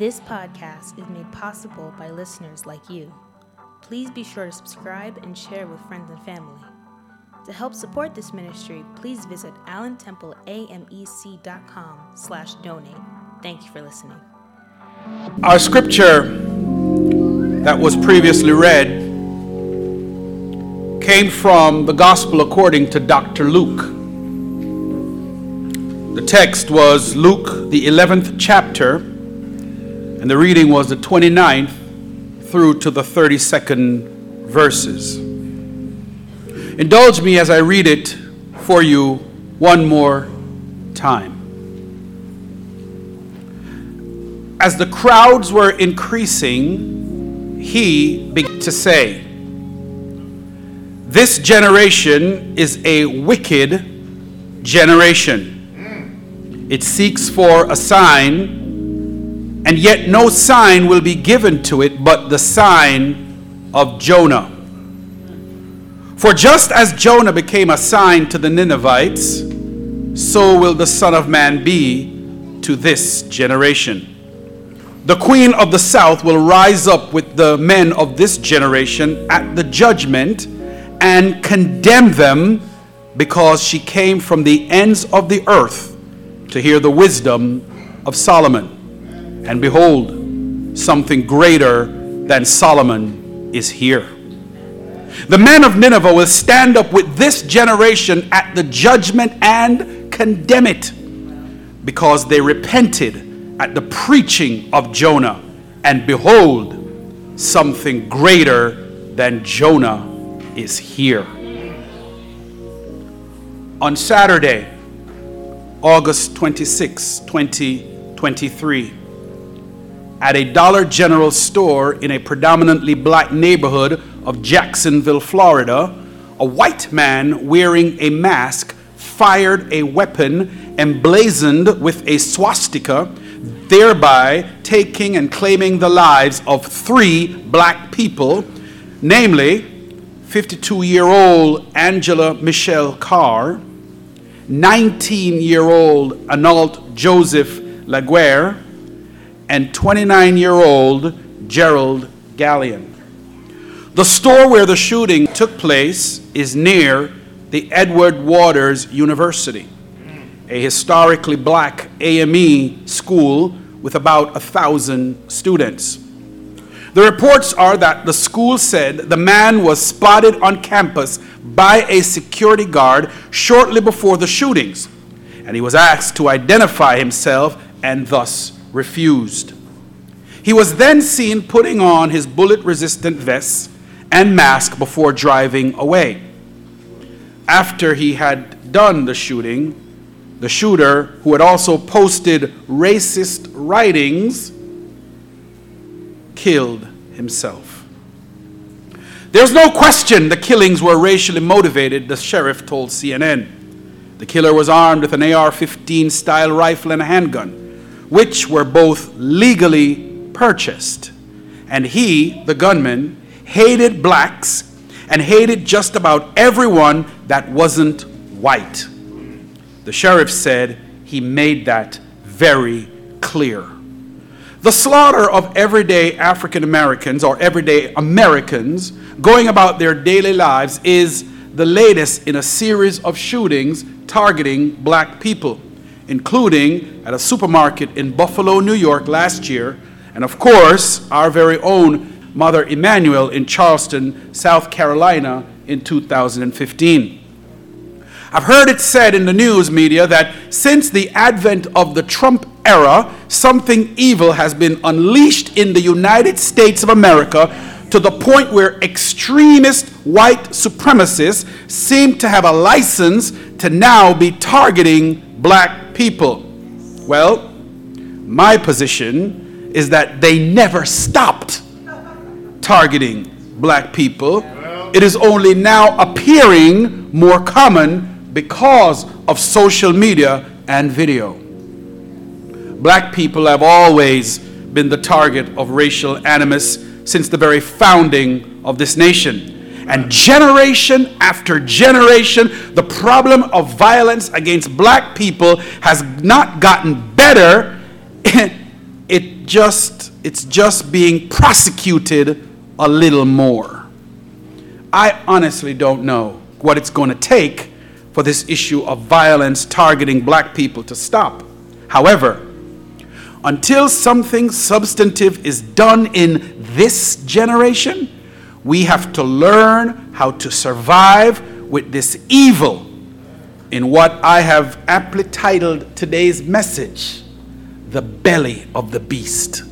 This podcast is made possible by listeners like you. Please be sure to subscribe and share with friends and family. To help support this ministry, please visit allentempleamec.com slash donate. Thank you for listening. Our scripture that was previously read came from the Gospel according to Dr. Luke. The text was Luke, the 11th chapter, and the reading was the 29th through to the 32nd verses. Indulge me as I read it for you one more time. As the crowds were increasing, he began to say, This generation is a wicked generation. It seeks for a sign, and yet no sign will be given to it but the sign of Jonah. For just as Jonah became a sign to the Ninevites, so will the Son of Man be to this generation. The queen of the south will rise up with the men of this generation at the judgment and condemn them because she came from the ends of the earth to hear the wisdom of Solomon. And behold, something greater than Solomon is here. The men of Nineveh will stand up with this generation at the judgment and condemn it because they repented at the preaching of Jonah. And behold, something greater than Jonah is here. On Saturday, August 26, 2023, at a Dollar General store in a predominantly black neighborhood of Jacksonville, Florida, a white man wearing a mask fired a weapon emblazoned with a swastika thereby taking and claiming the lives of three black people, namely 52 year old Angela Michelle Carr, 19 year old Anolt Joseph Laguerre, and 29 year old Jerrald Gallion. The store where the shooting took place is near the Edward Waters University, a historically black AME school with about a thousand students. The reports are that the school said the man was spotted on campus by a security guard shortly before the shootings, and he was asked to identify himself and thus refused. He was then seen putting on his bullet resistant vest and mask before driving away. After he had done the shooting, the shooter, who had also posted racist writings, killed himself. There's no question the killings were racially motivated, the sheriff told CNN. The killer was armed with an AR 15 style rifle and a handgun, which were both legally purchased. And he, the gunman, hated blacks and hated just about everyone that wasn't white. The sheriff said he made that very clear. The slaughter of everyday African Americans or everyday Americans going about their daily lives is the latest in a series of shootings targeting black people, including at a supermarket in Buffalo, New York last year, and of course, our very own Mother Emanuel in Charleston, South Carolina in 2015. I've heard it said in the news media that since the advent of the Trump era, something evil has been unleashed in the United States of America to the point where extremist white supremacists seem to have a license to now be targeting black people. Well, my position is that they never stopped targeting black people. It is only now appearing more common because of social media and video. Black people have always been the target of racial animus since the very founding of this nation. And generation after generation, the problem of violence against black people has not gotten better. it just it's just being prosecuted a little more. I honestly don't know what it's going to take for this issue of violence targeting black people to stop. However, until something substantive is done in this generation, we have to learn how to survive with this evil in what I have aptly titled today's message The Belly of the Beast.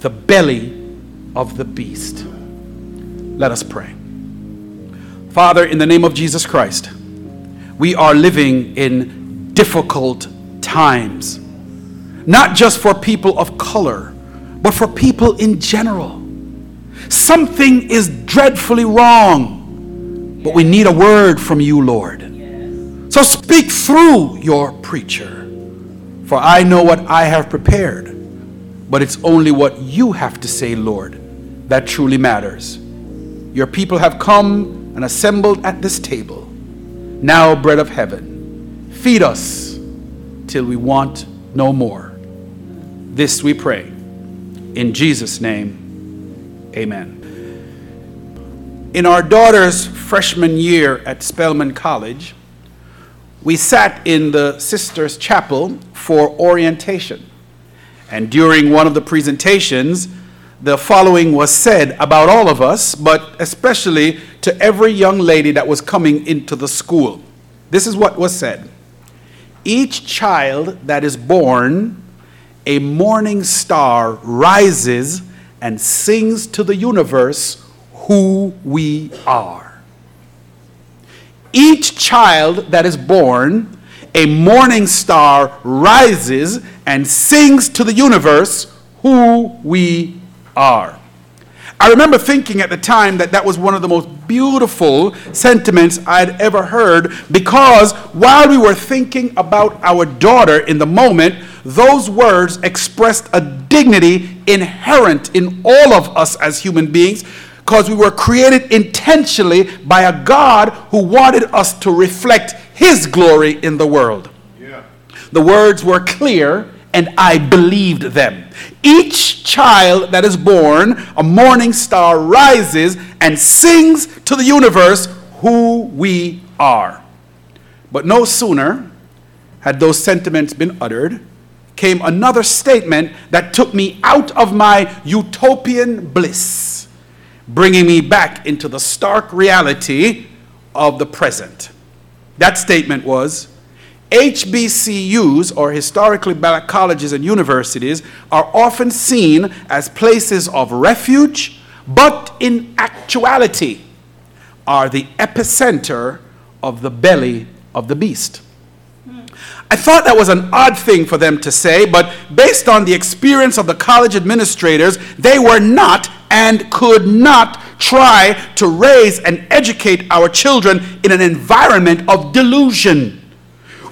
The Belly of the Beast. Let us pray. Father, in the name of Jesus Christ, we are living in difficult times, not just for people of color, but for people in general. Something is dreadfully wrong, but we need a word from you, Lord. So speak through your preacher, for I know what I have prepared, but it's only what you have to say, Lord, that truly matters. Your people have come and assembled at this table. Now, bread of heaven, feed us till we want no more. This we pray. In Jesus' name, amen. In our daughter's freshman year at Spelman College, we sat in the sisters' chapel for orientation. And during one of the presentations, the following was said about all of us, but especially to every young lady that was coming into the school. This is what was said Each child that is born a morning star rises and sings to the universe who we are. Each child that is born, a morning star rises and sings to the universe who we are. I remember thinking at the time that that was one of the most beautiful sentiments I'd ever heard because while we were thinking about our daughter in the moment, those words expressed a dignity inherent in all of us as human beings because we were created intentionally by a God who wanted us to reflect His glory in the world. Yeah. The words were clear and I believed them. Each child that is born, a morning star rises and sings to the universe who we are. But no sooner had those sentiments been uttered, came another statement that took me out of my utopian bliss, bringing me back into the stark reality of the present. That statement was HBCUs, or historically black colleges and universities, are often seen as places of refuge, but in actuality are the epicenter of the belly of the beast. I thought that was an odd thing for them to say, but based on the experience of the college administrators, they were not and could not try to raise and educate our children in an environment of delusion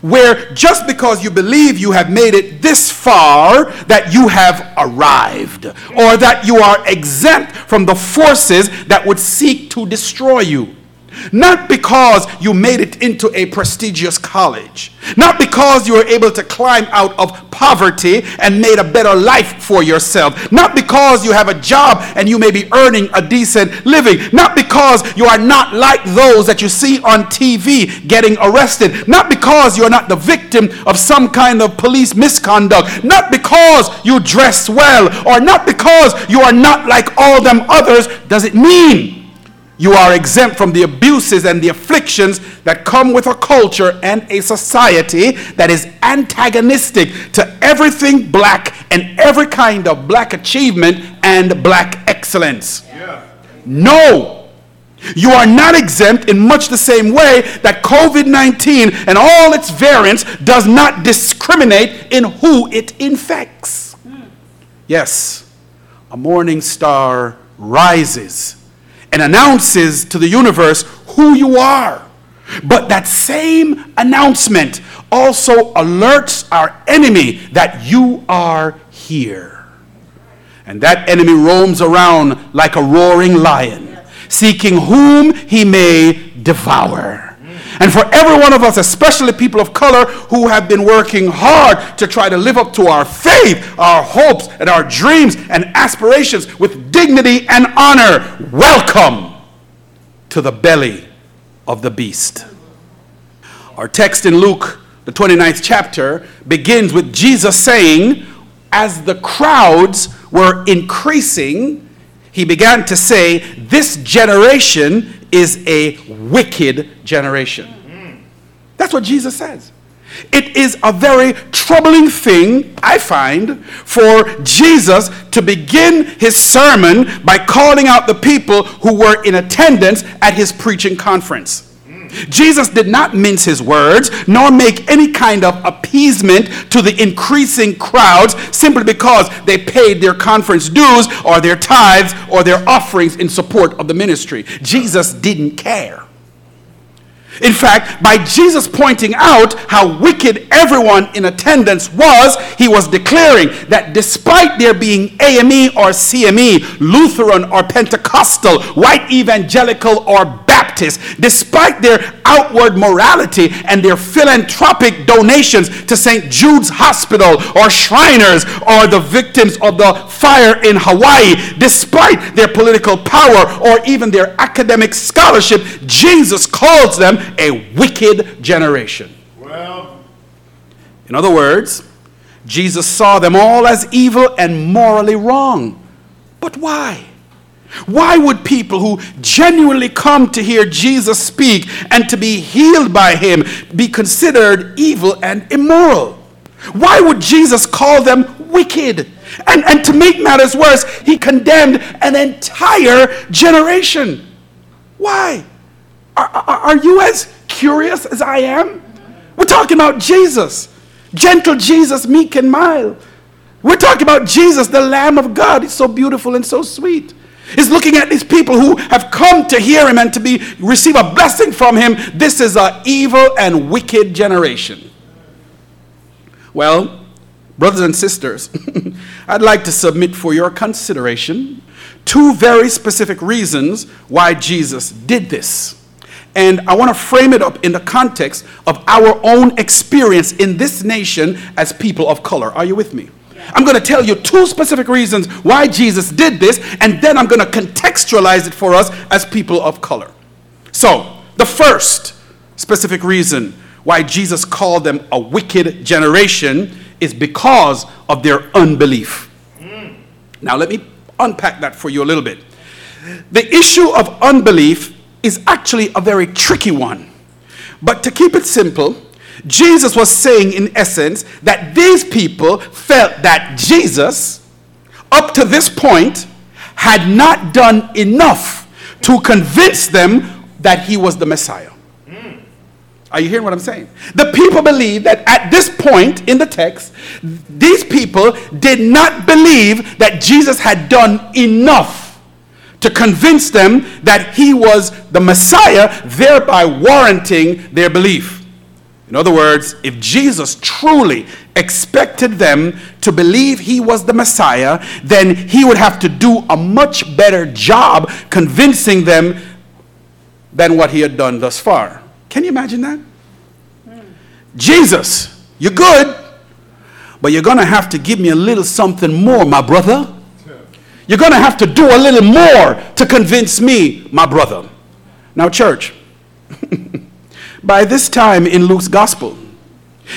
where just because you believe you have made it this far, that you have arrived, or that you are exempt from the forces that would seek to destroy you. Not because you made it into a prestigious college. Not because you were able to climb out of poverty and made a better life for yourself. Not because you have a job and you may be earning a decent living. Not because you are not like those that you see on TV getting arrested. Not because you are not the victim of some kind of police misconduct. Not because you dress well or not because you are not like all them others does it mean you are exempt from the abuses and the afflictions that come with a culture and a society that is antagonistic to everything black and every kind of black achievement and black excellence. Yeah. No. You are not exempt in much the same way that COVID 19 and all its variants does not discriminate in who it infects. Hmm. Yes, a morning star rises and announces to the universe who you are. But that same announcement also alerts our enemy that you are here. And that enemy roams around like a roaring lion, seeking whom he may devour. And for every one of us, especially people of color who have been working hard to try to live up to our faith, our hopes, and our dreams and aspirations with dignity and honor, welcome to the belly of the beast. Our text in Luke, the 29th chapter, begins with Jesus saying, as the crowds were increasing, he began to say, This generation is a wicked generation. That's what Jesus says. It is a very troubling thing, I find, for Jesus to begin his sermon by calling out the people who were in attendance at his preaching conference. Jesus did not mince his words, nor make any kind of appeasement to the increasing crowds simply because they paid their conference dues or their tithes or their offerings in support of the ministry. Jesus didn't care. In fact, by Jesus pointing out how wicked everyone in attendance was, he was declaring that despite there being AME or CME, Lutheran or Pentecostal, white evangelical or Baptist, despite their outward morality and their philanthropic donations to St. Jude's Hospital or Shriners or the victims of the fire in Hawaii, despite their political power or even their academic scholarship, Jesus calls them a wicked generation. Well, in other words, Jesus saw them all as evil and morally wrong. But why? Why would people who genuinely come to hear Jesus speak and to be healed by him be considered evil and immoral? Why would Jesus call them wicked? And, and to make matters worse, he condemned an entire generation. Why? Are, are, are you as curious as I am? We're talking about Jesus, gentle Jesus, meek and mild. We're talking about Jesus, the Lamb of God. He's so beautiful and so sweet is looking at these people who have come to hear him and to be receive a blessing from him. This is an evil and wicked generation. Well, brothers and sisters, I'd like to submit for your consideration two very specific reasons why Jesus did this. And I want to frame it up in the context of our own experience in this nation as people of color. Are you with me? I'm going to tell you two specific reasons why Jesus did this, and then I'm going to contextualize it for us as people of color. So, the first specific reason why Jesus called them a wicked generation is because of their unbelief. Mm. Now, let me unpack that for you a little bit. The issue of unbelief is actually a very tricky one. But to keep it simple, Jesus was saying, in essence, that these people felt that Jesus, up to this point, had not done enough to convince them that he was the Messiah. Are you hearing what I'm saying? The people believe that at this point in the text, these people did not believe that Jesus had done enough to convince them that he was the Messiah, thereby warranting their belief. In other words, if Jesus truly expected them to believe he was the Messiah, then he would have to do a much better job convincing them than what he had done thus far. Can you imagine that? Jesus, you're good, but you're going to have to give me a little something more, my brother. You're going to have to do a little more to convince me, my brother. Now, church. By this time in Luke's gospel,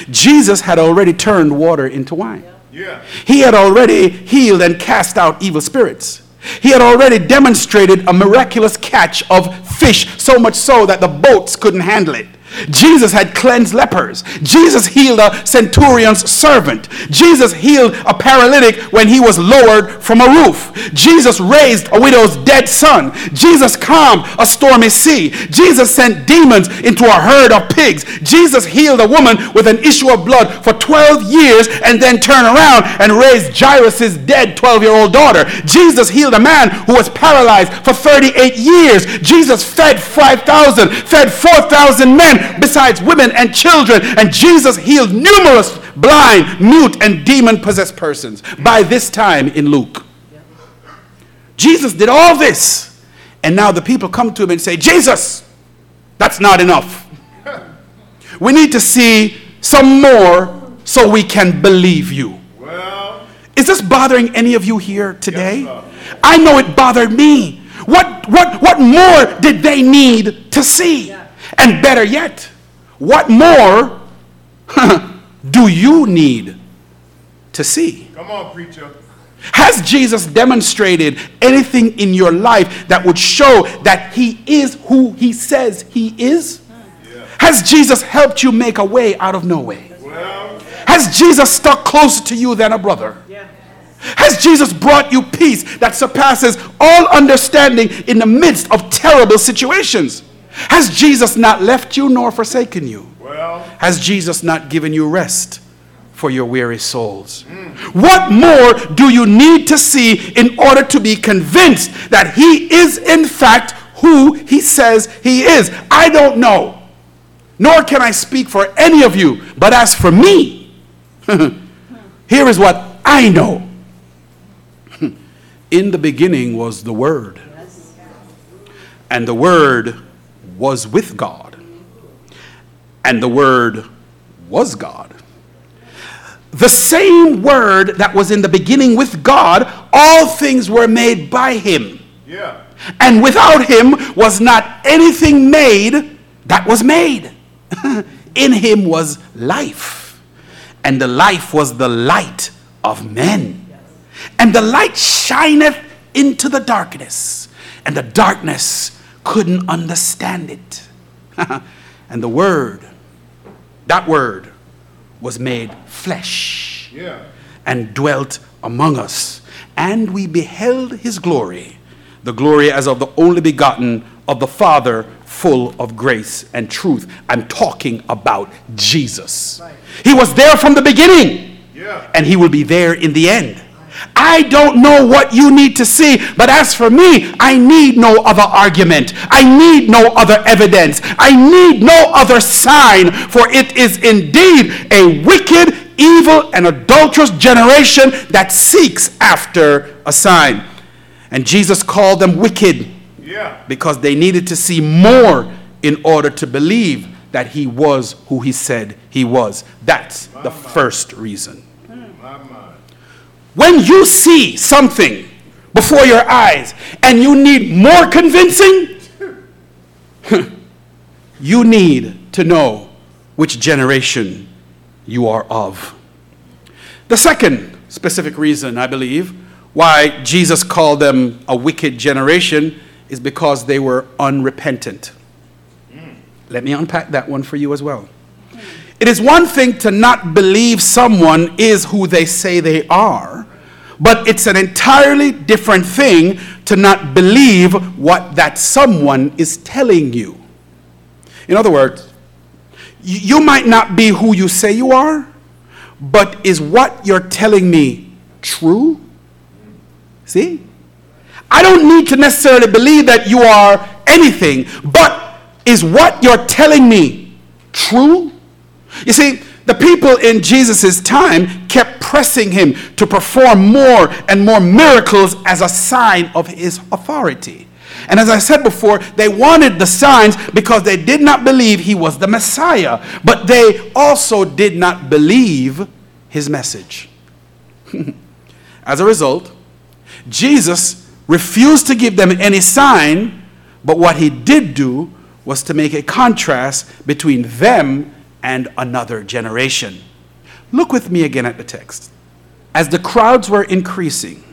Jesus had already turned water into wine. Yeah. He had already healed and cast out evil spirits. He had already demonstrated a miraculous catch of fish, so much so that the boats couldn't handle it. Jesus had cleansed lepers. Jesus healed a centurion's servant. Jesus healed a paralytic when he was lowered from a roof. Jesus raised a widow's dead son. Jesus calmed a stormy sea. Jesus sent demons into a herd of pigs. Jesus healed a woman with an issue of blood for 12 years and then turned around and raised Jairus' dead 12 year old daughter. Jesus healed a man who was paralyzed for 38 years. Jesus fed 5,000, fed 4,000 men besides women and children. And Jesus healed numerous blind, mute, and demon possessed persons by this time in Luke. Jesus did all this. And now the people come to him and say, Jesus, that's not enough. We need to see some more so we can believe you. Well, Is this bothering any of you here today? Yes. I know it bothered me. What, what, what more did they need to see? And better yet, what more do you need to see? come on, preacher. Has Jesus demonstrated anything in your life that would show that he is who he says he is? Has Jesus helped you make a way out of no way? Well, Has Jesus stuck closer to you than a brother? Has Jesus brought you peace that surpasses all understanding in the midst of terrible situations? Has Jesus not left you nor forsaken you? well, Has Jesus not given you rest for your weary souls? What more do you need to see in order to be convinced that He is, in fact, who He says He is? I don't know, nor can I speak for any of you, but as for me, here is what I know. In the beginning was the Word, and the Word was with God and the Word was God. The same Word that was in the beginning with God, all things were made by Him. yeah, And without Him was not anything made that was made. in Him was life, and the life was the light of men. And the light shineth into the darkness, and the darkness couldn't understand it. and the Word, that Word, was made flesh yeah, and dwelt among us. And we beheld his glory, the glory as of the only begotten of the Father, full of grace and truth. I'm talking about Jesus. He was there from the beginning, yeah. and he will be there in the end. I don't know what you need to see, but as for me, I need no other argument. I need no other evidence. I need no other sign, for it is indeed a wicked, evil, and adulterous generation that seeks after a sign. And Jesus called them wicked Yeah. because they needed to see more in order to believe that he was who he said he was. That's the first reason. When you see something before your eyes and you need more convincing, you need to know which generation you are of. The second specific reason, I believe, why Jesus called them a wicked generation is because they were unrepentant. Hmm. Let me unpack that one for you as well. It is one thing to not believe someone is who they say they are, but it's an entirely different thing to not believe what that someone is telling you. In other words, you might not be who you say you are, but is what you're telling me true? See? I don't need to necessarily believe that you are anything, but is what you're telling me true? You see, the people in Jesus' time kept pressing him to perform more and more miracles as a sign of his authority. And as I said before, they wanted the signs because they did not believe he was the Messiah, but they also did not believe his message. as a result, Jesus refused to give them any sign, but what he did do was to make a contrast between them and another generation. Look with me again at the text. As the crowds were increasing,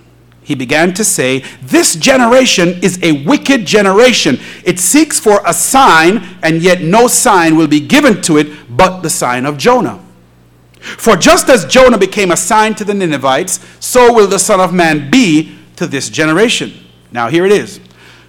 he began to say, This generation is a wicked generation. It seeks for a sign, and yet no sign will be given to it but the sign of Jonah. For just as Jonah became a sign to the Ninevites, so will the Son of Man be to this generation. Now, here it is.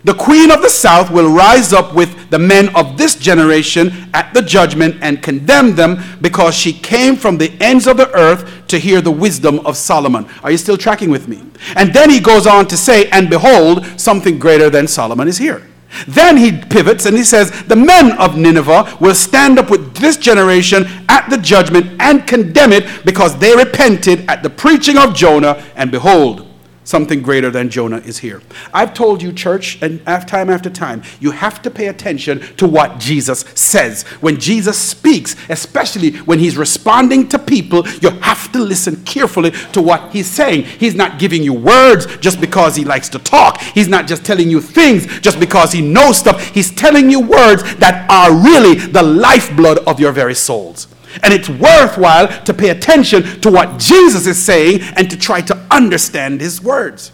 The queen of the south will rise up with the men of this generation at the judgment and condemn them because she came from the ends of the earth to hear the wisdom of Solomon. Are you still tracking with me? And then he goes on to say, And behold, something greater than Solomon is here. Then he pivots and he says, The men of Nineveh will stand up with this generation at the judgment and condemn it because they repented at the preaching of Jonah, and behold, something greater than Jonah is here. I've told you, church, and time after time, you have to pay attention to what Jesus says. When Jesus speaks, especially when he's responding to people, you have to listen carefully to what he's saying. He's not giving you words just because he likes to talk, he's not just telling you things just because he knows stuff. He's telling you words that are really the lifeblood of your very souls. And it's worthwhile to pay attention to what Jesus is saying and to try to understand his words.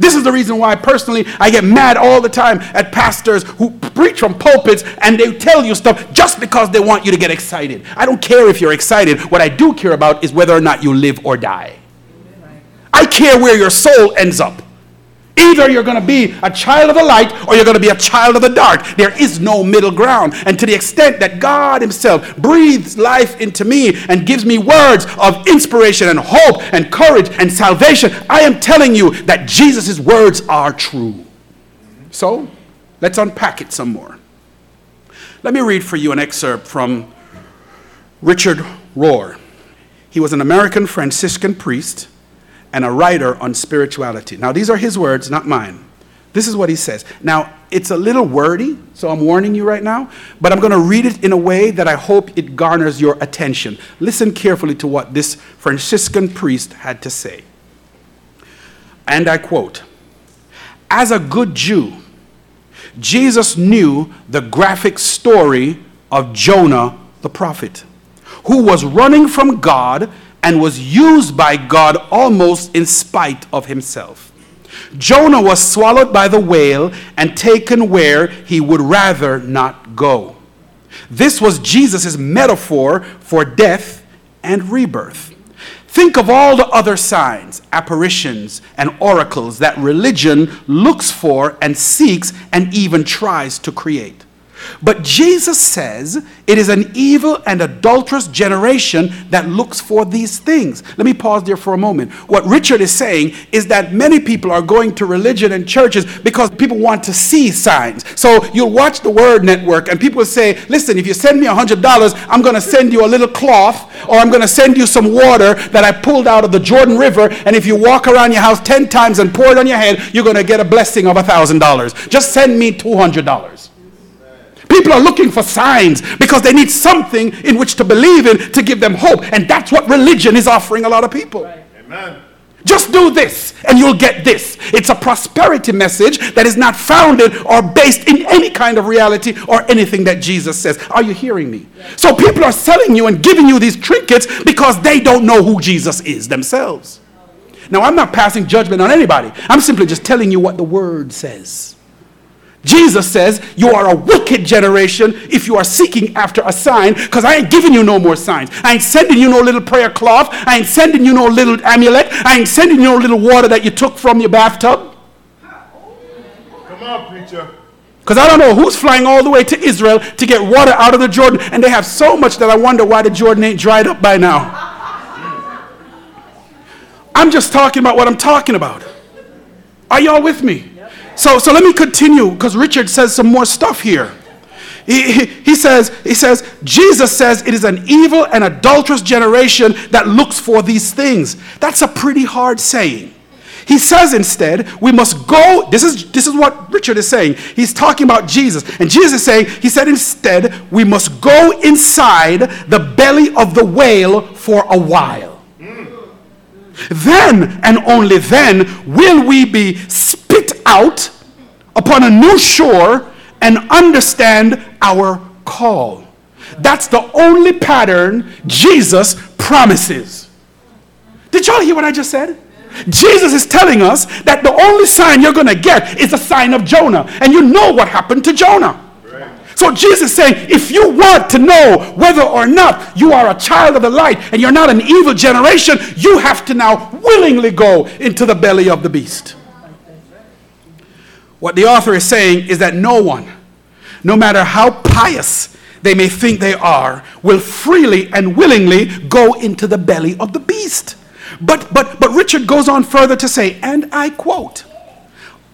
This is the reason why personally I get mad all the time at pastors who preach from pulpits and they tell you stuff just because they want you to get excited. I don't care if you're excited. What I do care about is whether or not you live or die. I care where your soul ends up. Either you're going to be a child of the light or you're going to be a child of the dark. There is no middle ground. And to the extent that God Himself breathes life into me and gives me words of inspiration and hope and courage and salvation, I am telling you that Jesus' words are true. So let's unpack it some more. Let me read for you an excerpt from Richard Rohr. He was an American Franciscan priest and a writer on spirituality. Now, these are his words, not mine. This is what he says. Now, it's a little wordy, so I'm warning you right now, but I'm going to read it in a way that I hope it garners your attention. Listen carefully to what this Franciscan priest had to say. And I quote As a good Jew, Jesus knew the graphic story of Jonah the prophet, who was running from God and was used by God almost in spite of himself. Jonah was swallowed by the whale and taken where he would rather not go. This was Jesus' metaphor for death and rebirth. Think of all the other signs, apparitions, and oracles that religion looks for and seeks and even tries to create. But Jesus says it is an evil and adulterous generation that looks for these things. Let me pause there for a moment. What Richard is saying is that many people are going to religion and churches because people want to see signs. So you'll watch the Word Network and people say, listen, if you send me $100, I'm going to send you a little cloth or I'm going to send you some water that I pulled out of the Jordan River. And if you walk around your house 10 times and pour it on your head, you're going to get a blessing of $1,000. Just send me $200. People are looking for signs because they need something in which to believe in to give them hope. And that's what religion is offering a lot of people. Right. Amen. Just do this and you'll get this. It's a prosperity message that is not founded or based in any kind of reality or anything that Jesus says. Are you hearing me? So people are selling you and giving you these trinkets because they don't know who Jesus is themselves. Now, I'm not passing judgment on anybody, I'm simply just telling you what the word says. Jesus says, You are a wicked generation if you are seeking after a sign, because I ain't giving you no more signs. I ain't sending you no little prayer cloth. I ain't sending you no little amulet. I ain't sending you no little water that you took from your bathtub. Come on, preacher. Because I don't know who's flying all the way to Israel to get water out of the Jordan, and they have so much that I wonder why the Jordan ain't dried up by now. I'm just talking about what I'm talking about. Are y'all with me? So, so let me continue because Richard says some more stuff here. He, he, he, says, he says, Jesus says it is an evil and adulterous generation that looks for these things. That's a pretty hard saying. He says instead, we must go. This is, this is what Richard is saying. He's talking about Jesus. And Jesus is saying, he said instead, we must go inside the belly of the whale for a while. Then and only then will we be out upon a new shore and understand our call. That's the only pattern Jesus promises. Did y'all hear what I just said? Jesus is telling us that the only sign you're going to get is a sign of Jonah. And you know what happened to Jonah. So Jesus is saying, if you want to know whether or not you are a child of the light and you're not an evil generation, you have to now willingly go into the belly of the beast. What the author is saying is that no one, no matter how pious they may think they are, will freely and willingly go into the belly of the beast. But, but, but Richard goes on further to say, and I quote,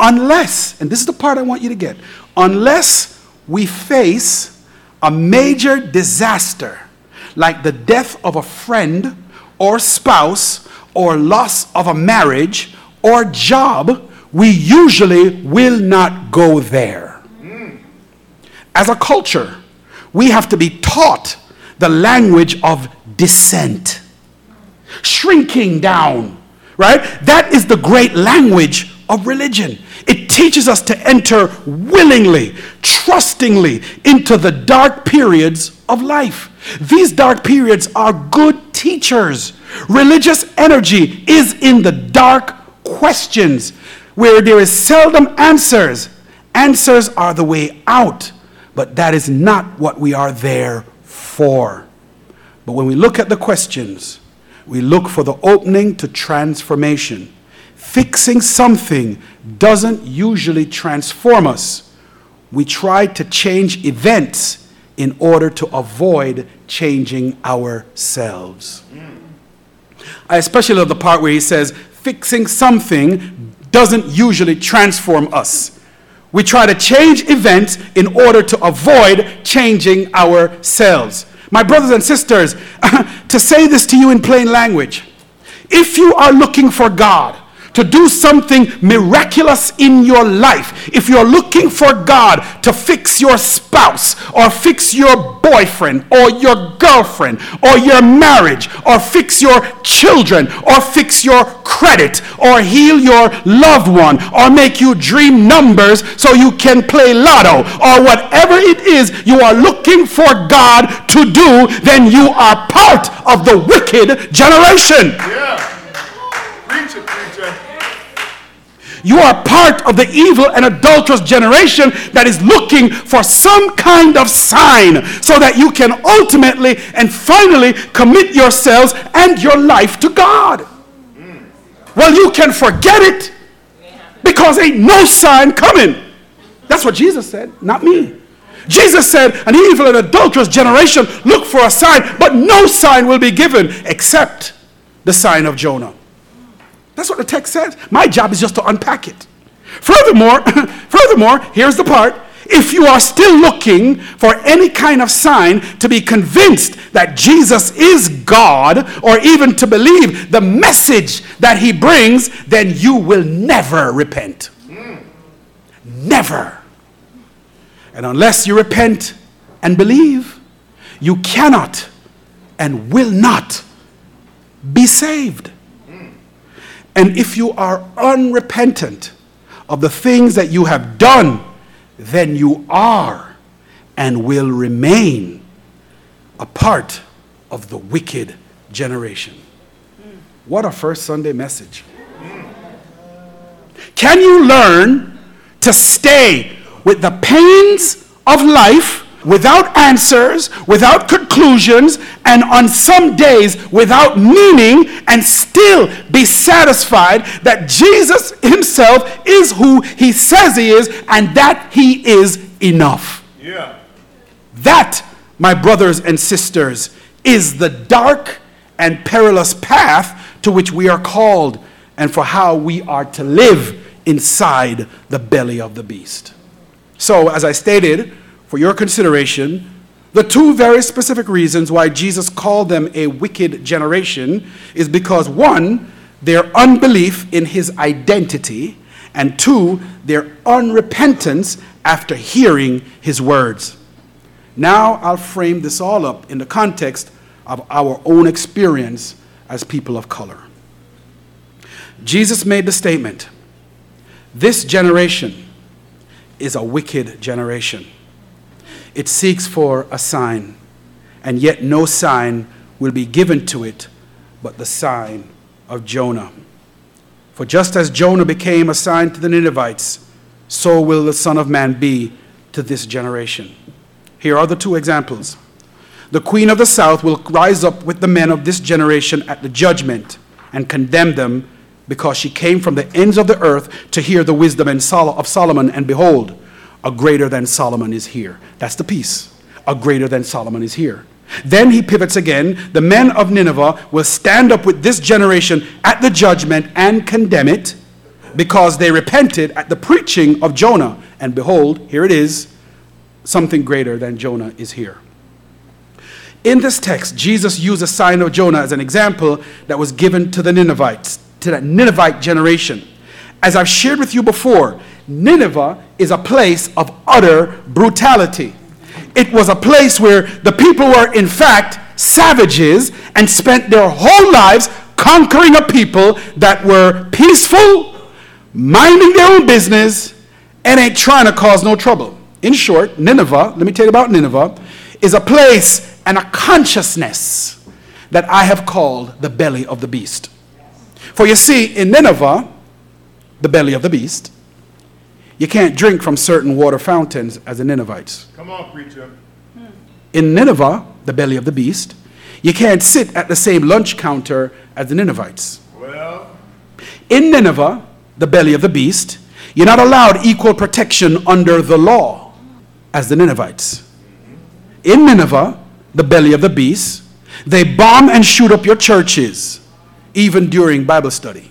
unless, and this is the part I want you to get, unless we face a major disaster like the death of a friend or spouse or loss of a marriage or job, we usually will not go there. As a culture, we have to be taught the language of descent, shrinking down, right? That is the great language of religion. It teaches us to enter willingly, trustingly into the dark periods of life. These dark periods are good teachers. Religious energy is in the dark questions where there is seldom answers. Answers are the way out, but that is not what we are there for. But when we look at the questions, we look for the opening to transformation. Fixing something doesn't usually transform us. We try to change events in order to avoid changing ourselves. Mm. I especially love the part where he says, fixing something doesn't usually transform us. We try to change events in order to avoid changing ourselves. My brothers and sisters, to say this to you in plain language, if you are looking for God, to do something miraculous in your life, if you're looking for God to fix your spouse or fix your boyfriend or your girlfriend or your marriage or fix your children or fix your credit or heal your loved one or make you dream numbers so you can play lotto or whatever it is you are looking for God to do, then you are part of the wicked generation. Yeah. You are part of the evil and adulterous generation that is looking for some kind of sign so that you can ultimately and finally commit yourselves and your life to God. Well, you can forget it because ain't no sign coming. That's what Jesus said, not me. Jesus said, An evil and adulterous generation look for a sign, but no sign will be given except the sign of Jonah. That's what the text says. My job is just to unpack it. Furthermore, furthermore, here's the part. If you are still looking for any kind of sign to be convinced that Jesus is God or even to believe the message that he brings, then you will never repent. Never. And unless you repent and believe, you cannot and will not be saved. And if you are unrepentant of the things that you have done, then you are and will remain a part of the wicked generation. What a first Sunday message. Can you learn to stay with the pains of life without answers, without conclusions, and on some days without meaning, and still be satisfied that Jesus Himself is who He says He is and that He is enough? Yeah. That, my brothers and sisters, is the dark and perilous path to which we are called and for how we are to live inside the belly of the beast. So, as I stated, for your consideration, the two very specific reasons why Jesus called them a wicked generation is because one, their unbelief in his identity, and two, their unrepentance after hearing his words. Now I'll frame this all up in the context of our own experience as people of color. Jesus made the statement this generation is a wicked generation. It seeks for a sign, and yet no sign will be given to it but the sign of Jonah. For just as Jonah became a sign to the Ninevites, so will the Son of Man be to this generation. Here are the two examples. The queen of the south will rise up with the men of this generation at the judgment and condemn them because she came from the ends of the earth to hear the wisdom and of Solomon, and behold, a greater than Solomon is here. That's the piece. A greater than Solomon is here. Then he pivots again. The men of Nineveh will stand up with this generation at the judgment and condemn it because they repented at the preaching of Jonah. And behold, here it is something greater than Jonah is here. In this text, Jesus used a sign of Jonah as an example that was given to the Ninevites, to that Ninevite generation. as I've shared with you before, Nineveh is a place of utter brutality. It was a place where the people were, in fact, savages and spent their whole lives conquering a people that were peaceful, minding their own business, and ain't trying to cause no trouble. In short, Nineveh, let me tell you about Nineveh, is a place and a consciousness that I have called the belly of the beast. For you see, in Nineveh, the belly of the beast, you can't drink from certain water fountains as the Ninevites. Come on, preacher. In Nineveh, the belly of the beast, you can't sit at the same lunch counter as the Ninevites. Well, In Nineveh, the belly of the beast, you're not allowed equal protection under the law as the Ninevites. In Nineveh, the belly of the beast, they bomb and shoot up your churches, even during Bible study.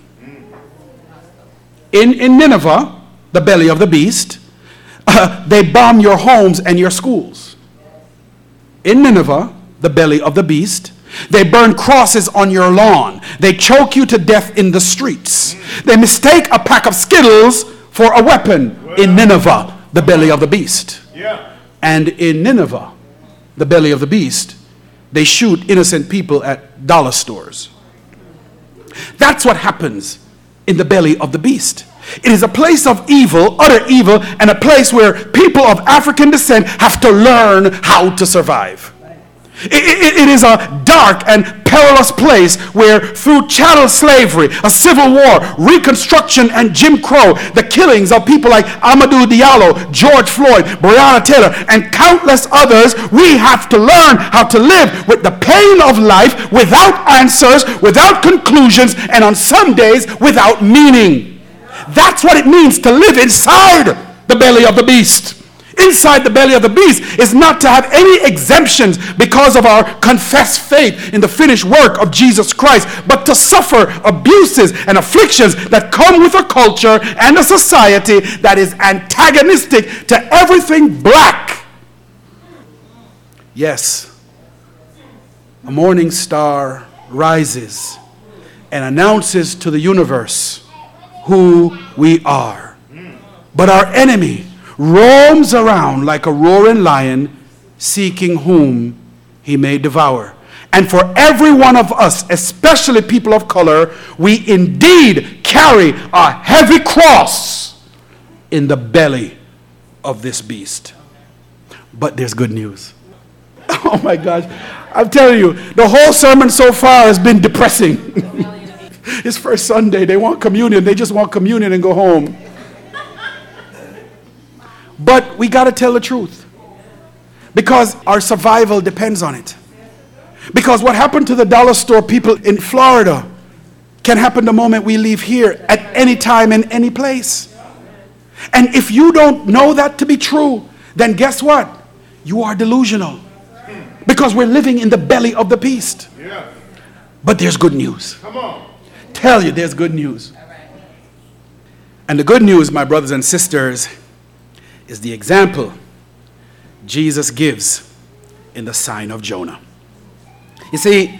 In, in Nineveh, the belly of the beast, uh, they bomb your homes and your schools. In Nineveh, the belly of the beast, they burn crosses on your lawn. They choke you to death in the streets. They mistake a pack of Skittles for a weapon in Nineveh, the belly of the beast. yeah. And in Nineveh, the belly of the beast, they shoot innocent people at dollar stores. That's what happens in the belly of the beast. It is a place of evil, utter evil, and a place where people of African descent have to learn how to survive. It- it- it is a dark and perilous place where, through chattel slavery, a civil war, Reconstruction, and Jim Crow, the killings of people like Amadou Diallo, George Floyd, Breonna Taylor, and countless others, we have to learn how to live with the pain of life without answers, without conclusions, and on some days without meaning. That's what it means to live inside the belly of the beast. Inside the belly of the beast is not to have any exemptions because of our confessed faith in the finished work of Jesus Christ, but to suffer abuses and afflictions that come with a culture and a society that is antagonistic to everything black. Yes, a morning star rises and announces to the universe who we are. But our enemy roams around like a roaring lion, seeking whom he may devour. And for every one of us, especially people of color, we indeed carry a heavy cross in the belly of this beast. But there's good news. Oh my gosh. I'm telling you, the whole sermon so far has been depressing. it's first Sunday. They want communion. They just want communion and go home. But we got to tell the truth because our survival depends on it. Because what happened to the dollar store people in Florida can happen the moment we leave here at any time in any place. And if you don't know that to be true, then guess what? You are delusional. Because we're living in the belly of the beast. Yeah. But there's good news. Come on. Tell you there's good news. And the good news, my brothers and sisters, is the example Jesus gives in the sign of Jonah. You see,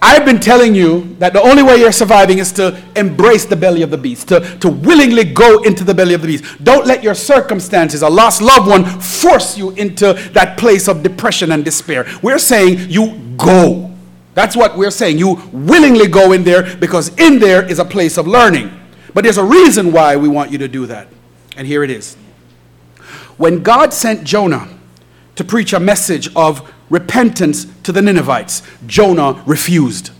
I've been telling you that the only way you're surviving is to embrace the belly of the beast, to, to willingly go into the belly of the beast. Don't let your circumstances, a lost loved one, force you into that place of depression and despair. We're saying you go. That's what we're saying. You willingly go in there because in there is a place of learning. But there's a reason why we want you to do that. And here it is. When God sent Jonah to preach a message of repentance to the Ninevites, Jonah refused.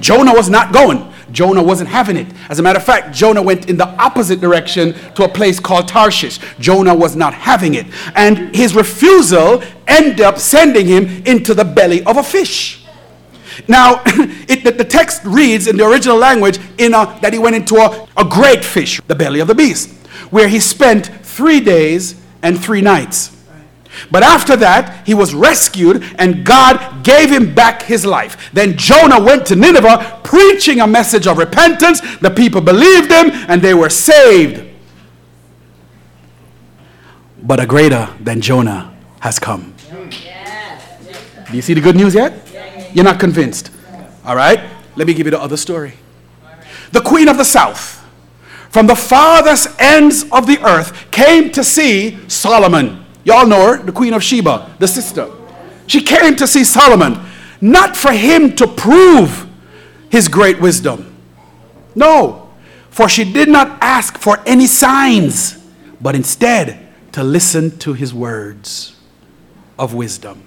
Jonah was not going. Jonah wasn't having it. As a matter of fact, Jonah went in the opposite direction to a place called Tarshish. Jonah was not having it. And his refusal ended up sending him into the belly of a fish. Now, it, the, the text reads in the original language in a, that he went into a, a great fish, the belly of the beast, where he spent three days and three nights. But after that, he was rescued and God gave him back his life. Then Jonah went to Nineveh preaching a message of repentance. The people believed him and they were saved. But a greater than Jonah has come. Do you see the good news yet? You're not convinced. All right? Let me give you the other story. The queen of the south from the farthest ends of the earth came to see Solomon. Y'all know her, the Queen of Sheba, the sister. She came to see Solomon, not for him to prove his great wisdom. No, for she did not ask for any signs, but instead to listen to his words of wisdom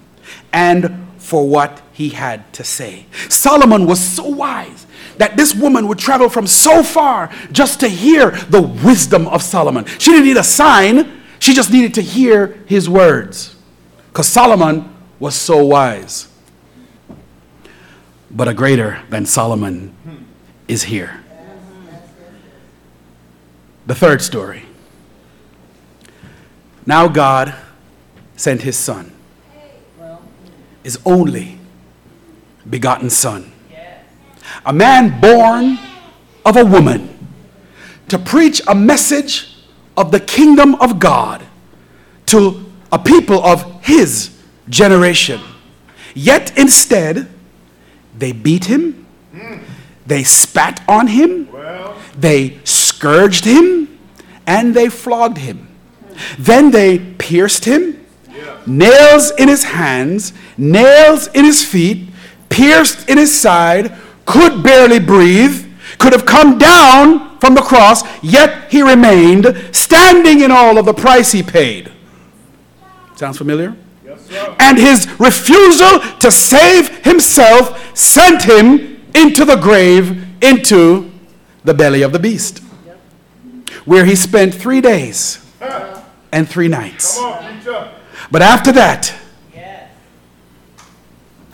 and for what he had to say. Solomon was so wise that this woman would travel from so far just to hear the wisdom of Solomon. She didn't need a sign, she just needed to hear his words because Solomon was so wise. But a greater than Solomon is here. The third story. Now God sent his son, his only begotten son, a man born of a woman, to preach a message of the kingdom of God to a people of his generation. Yet instead, they beat him, they spat on him, they scourged him, and they flogged him. Then they pierced him, nails in his hands, nails in his feet, pierced in his side, could barely breathe, could have come down from the cross, yet he remained, standing in all of the price he paid. Sounds familiar? Yes, And his refusal to save himself sent him into the grave, into the belly of the beast, where he spent three days and three nights. But after that,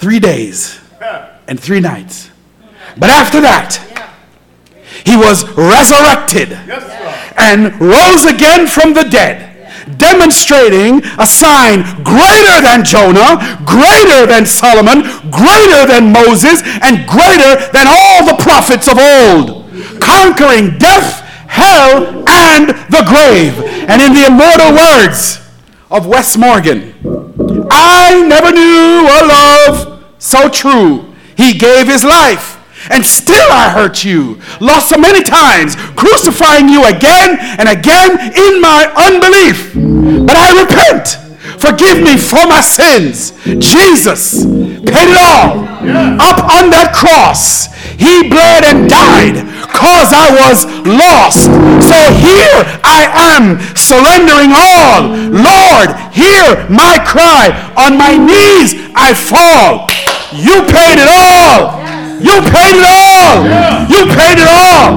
three days and three nights. But after that, he was resurrected Yes, and rose again from the dead, demonstrating a sign greater than Jonah, greater than Solomon, greater than Moses, and greater than all the prophets of old, conquering death, hell, and the grave. And in the immortal words of Wess Morgan, I never knew a love so true. He gave his life, and still I hurt you. Lost so many times, crucifying you again and again in my unbelief. But I repent. Forgive me for my sins. Jesus paid it all up on that cross. He bled and died cause I was lost. So here I surrendering all. Lord, hear my cry. On my knees I fall. You paid it all. You paid it all. You paid it all.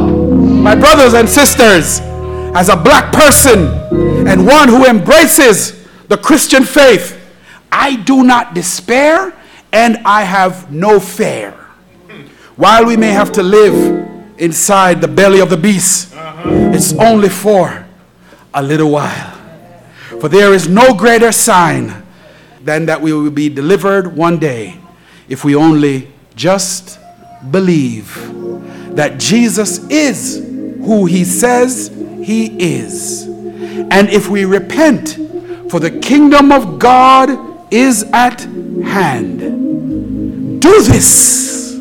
My brothers and sisters, as a black person and one who embraces the Christian faith, I do not despair and I have no fear. While we may have to live inside the belly of the beast, it's only for a little while. For there is no greater sign than that we will be delivered one day if we only just believe that Jesus is who he says he is. And if we repent, for the kingdom of God is at hand. Do this.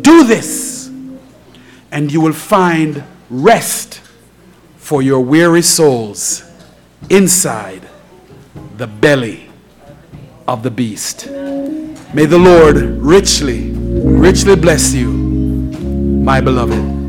Do this. And you will find rest for your weary souls inside the belly of the beast. May the Lord richly, richly bless you, my beloved.